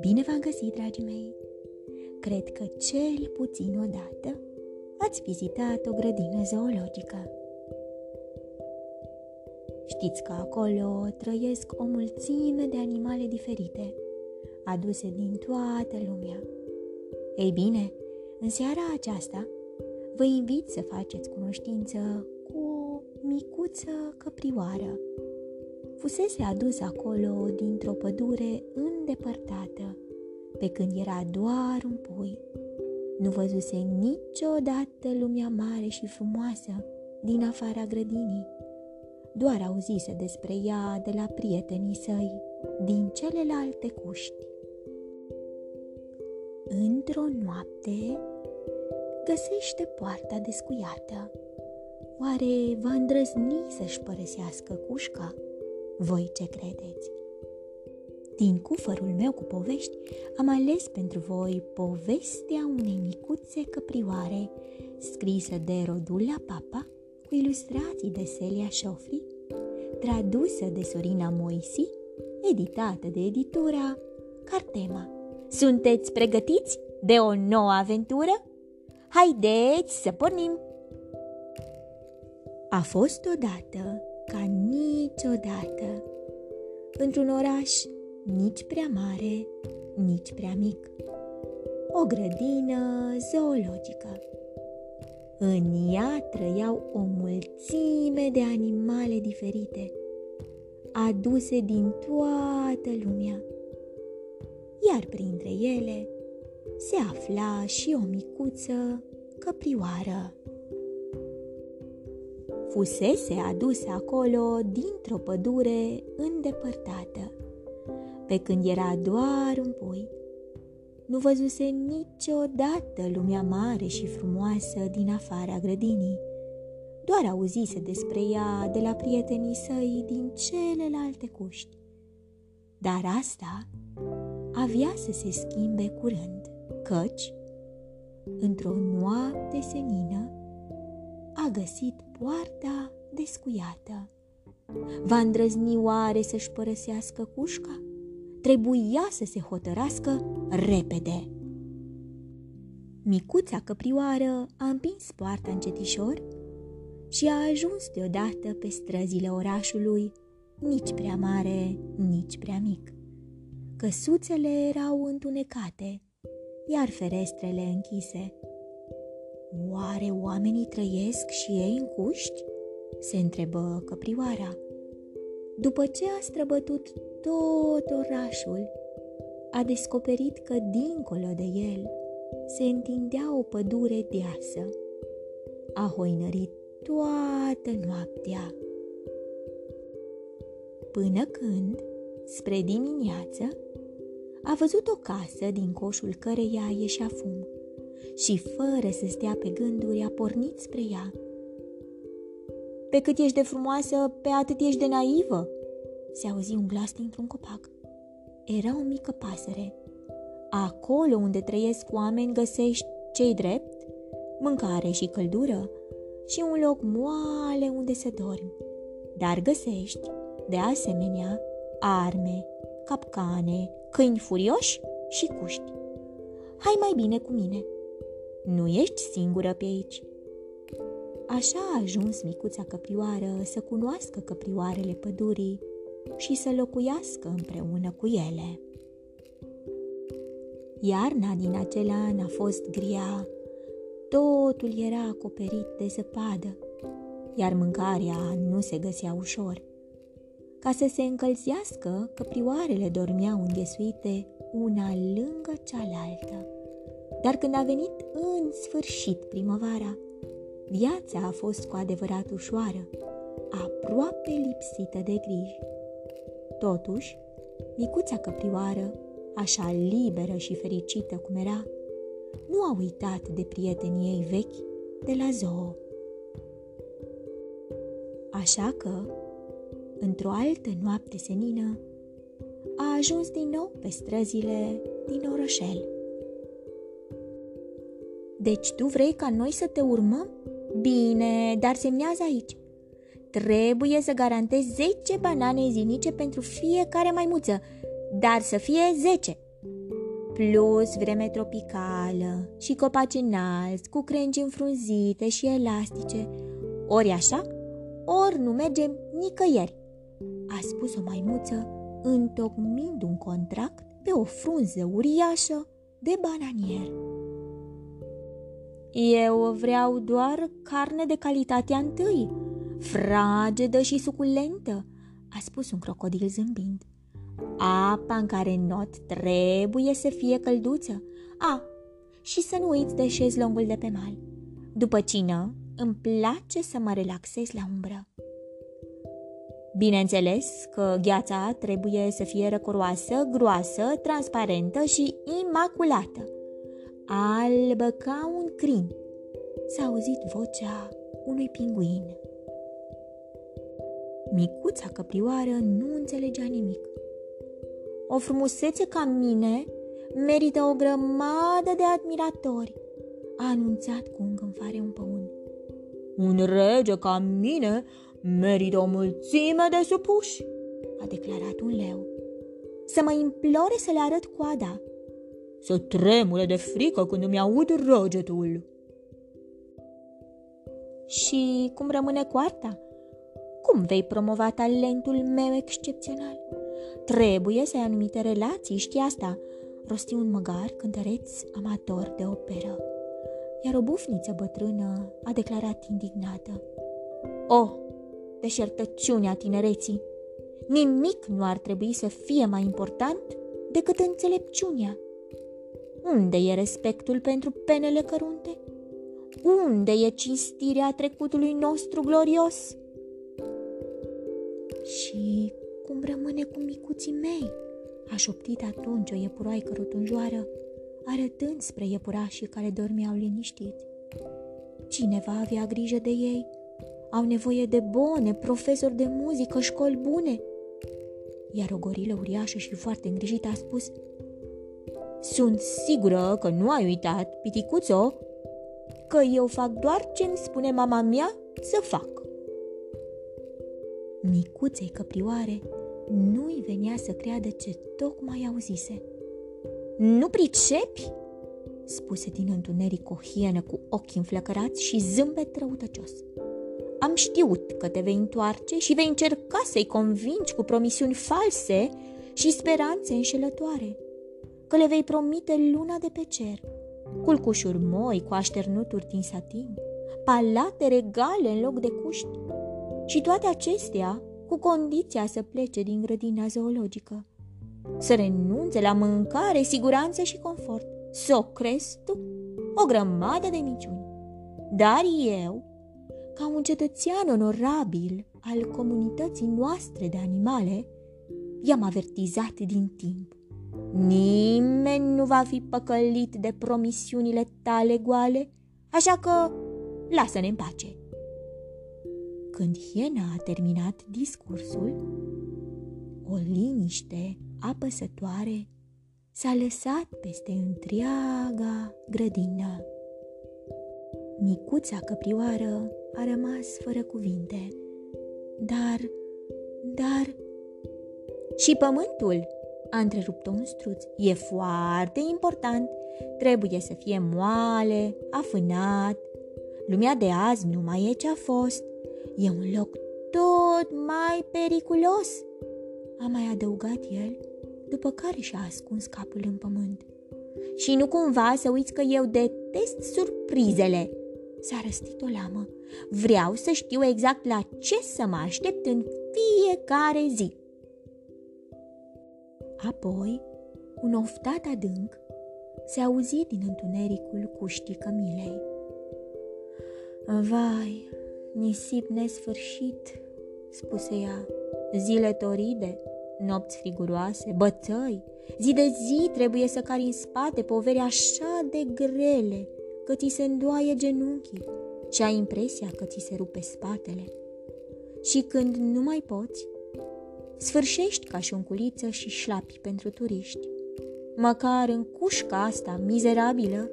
Bine v-am găsit, dragii mei! Cred că cel puțin odată ați vizitat o grădină zoologică. Știți că acolo trăiesc o mulțime de animale diferite, aduse din toată lumea. Ei bine, în seara aceasta vă invit să faceți cunoștință cu o micuță căprioară. Fusese adus acolo dintr-o pădure îndepărtată, pe când era doar un pui. Nu văzuse niciodată lumea mare și frumoasă din afara grădinii. Doar auzise despre ea de la prietenii săi din celelalte cuști. Într-o noapte găsește poarta descuiată. Oare va îndrăzni să-și părăsească cușca? Voi ce credeți? Din cufărul meu cu povești am ales pentru voi povestea unei micuțe căprioare scrisă de Rodula Papa cu ilustrații de Celia Șofri, tradusă de Sorina Moisi, editată de editura Cartema. Sunteți pregătiți de o nouă aventură? Haideți să pornim! A fost odată, ca niciodată, într-un oraș nici prea mare, nici prea mic. O grădină zoologică. În ea trăiau o mulțime de animale diferite, aduse din toată lumea. Iar printre ele se afla și o micuță căprioară. Fusese adusă acolo dintr-o pădure îndepărtată, pe când era doar un pui. Nu văzuse niciodată lumea mare și frumoasă din afara grădinii. Doar auzise despre ea de la prietenii săi din celelalte cuști. Dar asta avea să se schimbe curând căci, într-o noapte senină, a găsit poarta descuiată. Va îndrăzni oare să-și părăsească cușca? Trebuia să se hotărască repede. Micuța căprioară a împins poarta încetișor și a ajuns deodată pe străzile orașului, nici prea mare, nici prea mic. Căsuțele erau întunecate, iar ferestrele închise. Oare oamenii trăiesc și ei în cuști? se întrebă căprioara. După ce a străbătut tot orașul, a descoperit că dincolo de el se întindea o pădure deasă. A hoinărit toată noaptea. Până când, spre dimineață, a văzut o casă din coșul căreia ieșea fum și, fără să stea pe gânduri, a pornit spre ea. Pe cât ești de frumoasă, pe atât ești de naivă, se auzi un glas dintr-un copac. Era o mică pasăre. Acolo unde trăiesc oameni găsești cei drept, mâncare și căldură și un loc moale unde să dormi. Dar găsești, de asemenea, arme, capcane, câini furioși și cuști. Hai mai bine cu mine. Nu ești singură pe aici. Așa a ajuns micuța căprioară să cunoască căprioarele pădurii și să locuiască împreună cu ele. Iarna din acel an a fost grea, totul era acoperit de zăpadă, iar mâncarea nu se găsea ușor. Ca să se încălzească, căprioarele dormeau înghesuite una lângă cealaltă. Dar când a venit în sfârșit primăvara, viața a fost cu adevărat ușoară, aproape lipsită de griji. Totuși, micuța căprioară, așa liberă și fericită cum era, nu a uitat de prietenii ei vechi de la zoo. Așa că, într-o altă noapte senină, a ajuns din nou pe străzile din orășel. Deci tu vrei ca noi să te urmăm? Bine, dar semnează aici. Trebuie să garantez 10 banane zilnice pentru fiecare maimuță, dar să fie 10. Plus vreme tropicală și copaci înalți, cu crengi înfrunzite și elastice. Ori așa, ori nu mergem nicăieri, a spus o maimuță, întocmind un contract pe o frunză uriașă de bananier. Eu vreau doar carne de calitatea întâi, fragedă și suculentă, a spus un crocodil zâmbind. Apa în care not trebuie să fie călduță. A, și să nu uiți de șezlongul de pe mal. După cină, îmi place să mă relaxez la umbră. Bineînțeles că gheața trebuie să fie răcoroasă, groasă, transparentă și imaculată. Albă ca un crin. S-a auzit vocea unui pinguin. Micuța căprioară nu înțelegea nimic. O frumusețe ca mine merită o grămadă de admiratori, a anunțat cu îngânfare un păun. Un rege ca mine merită o mulțime de supuși, a declarat un leu. Să mă implore să le arăt coada. Să tremure de frică când îmi aud răgetul. Și cum rămâne coarta? Cum vei promova talentul meu excepțional? Trebuie să ai anumite relații, știi asta, rosti un măgar cântăreț amator de operă. Iar o bufniță bătrână a declarat indignată. Oh, deșertăciunea tinereții! Nimic nu ar trebui să fie mai important decât înțelepciunea. Unde e respectul pentru penele cărunte? Unde e cinstirea trecutului nostru glorios? Și cum rămâne cu micuții mei? A șoptit atunci o iepuroaică rotunjoară, arătând spre iepurașii care dormeau liniștiți. Cine va avea grijă de ei? Au nevoie de bone, profesori de muzică, școli bune. Iar o gorilă uriașă și foarte îngrijită a spus Sunt sigură că nu ai uitat, piticuțo, că eu fac doar ce îmi spune mama mea să fac. Micuței căprioare nu-i venea să creadă ce tocmai auzise. Nu pricepi? spuse din întuneric o hienă cu ochi înflăcărați și zâmbet răutăcios. Am știut că te vei întoarce și vei încerca să-i convingi cu promisiuni false și speranțe înșelătoare, că le vei promite luna de pe cer, culcușuri moi cu așternuturi din satin, palate regale în loc de cuști și toate acestea cu condiția să plece din grădina zoologică, să renunțe la mâncare, siguranță și confort, să o crezi tu, o grămadă de minciuni. Dar eu, ca un cetățean onorabil al comunității noastre de animale, i-am avertizat din timp. Nimeni nu va fi păcălit de promisiunile tale goale, așa că lasă-ne în pace. Când hiena a terminat discursul, o liniște apăsătoare s-a lăsat peste întreaga grădină. Micuța căprioară a rămas fără cuvinte. Dar, dar... Și pământul, a întrerupt-o un struț, e foarte important. Trebuie să fie moale, afânat. Lumea de azi nu mai e ce a fost. E un loc tot mai periculos, a mai adăugat el, după care și-a ascuns capul în pământ. Și nu cumva să uiți că eu detest surprizele, s-a răstit o lamă. Vreau să știu exact la ce să mă aștept în fiecare zi. Apoi, un oftat adânc se auzi din întunericul cuștii cămilei. Vai, nisip nesfârșit, spuse ea, zile toride, nopți friguroase, bătăi, zi de zi trebuie să cari în spate poveri așa de grele că ți se îndoaie genunchii și ai impresia că ți se rupe spatele. Și când nu mai poți, sfârșești ca și un culiță și șlapi pentru turiști. Măcar în cușca asta mizerabilă,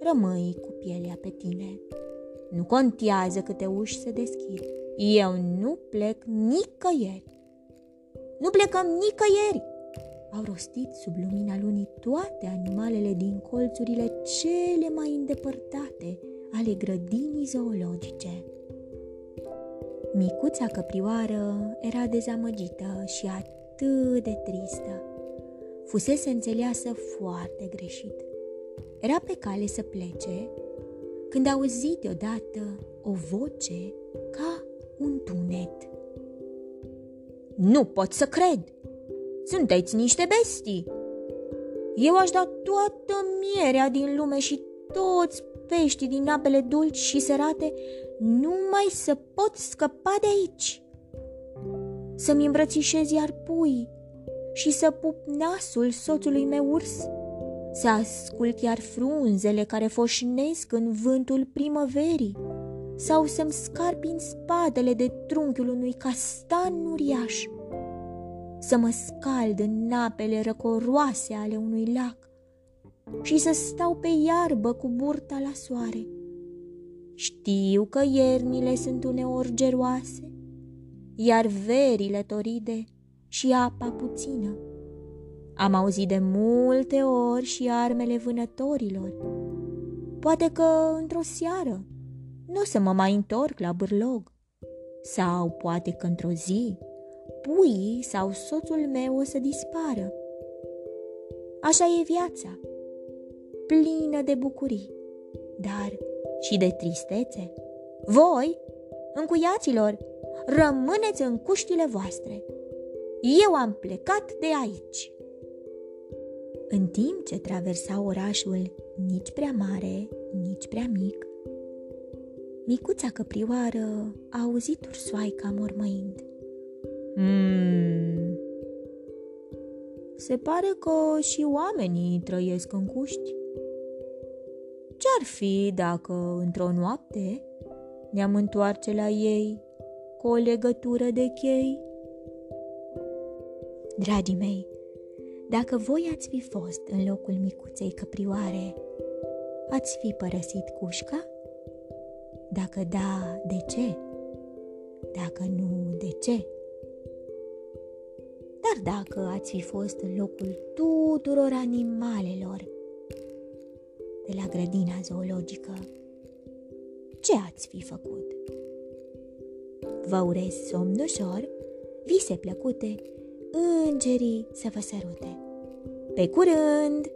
rămâi cu pielea pe tine. Nu contează câte uși se deschid. Eu nu plec nicăieri. Nu plecăm nicăieri, au rostit sub lumina lunii toate animalele din colțurile cele mai îndepărtate ale grădinii zoologice. Micuța căprioară era dezamăgită și atât de tristă. Fusese înțeleasă foarte greșit. Era pe cale să plece când a auzit deodată o voce ca un tunet. Nu pot să cred! Sunteți niște bestii! Eu aș da toată mierea din lume și toți peștii din apele dulci și serate numai să pot scăpa de aici. Să-mi îmbrățișez iar pui și să pup nasul soțului meu urs, să ascult iar frunzele care foșnesc în vântul primăverii, sau să-mi scarpi în spatele de trunchiul unui castan uriaș, să mă scald în apele răcoroase ale unui lac și să stau pe iarbă cu burta la soare. Știu că iernile sunt uneori geroase, iar verile toride și apa puțină. Am auzit de multe ori și armele vânătorilor. Poate că într-o seară nu o să mă mai întorc la bârlog. Sau poate că într-o zi puii sau soțul meu o să dispară. Așa e viața, plină de bucurii, dar și de tristețe. Voi, încuiaților, rămâneți în cuștile voastre. Eu am plecat de aici. În timp ce traversa orașul nici prea mare, nici prea mic, micuța căprioară a auzit ursoaica mormăind. Hmm. Se pare că și oamenii trăiesc în cuști. Ce-ar fi dacă, într-o noapte, ne-am întoarce la ei cu o legătură de chei? Dragii mei, dacă voi ați fi fost în locul micuței căprioare, ați fi părăsit cușca? Dacă da, de ce? Dacă nu, de ce? Dar dacă ați fi fost în locul tuturor animalelor de la grădina zoologică, ce ați fi făcut? Vă urez somn ușor, vise plăcute, îngerii să vă sărute. Pe curând!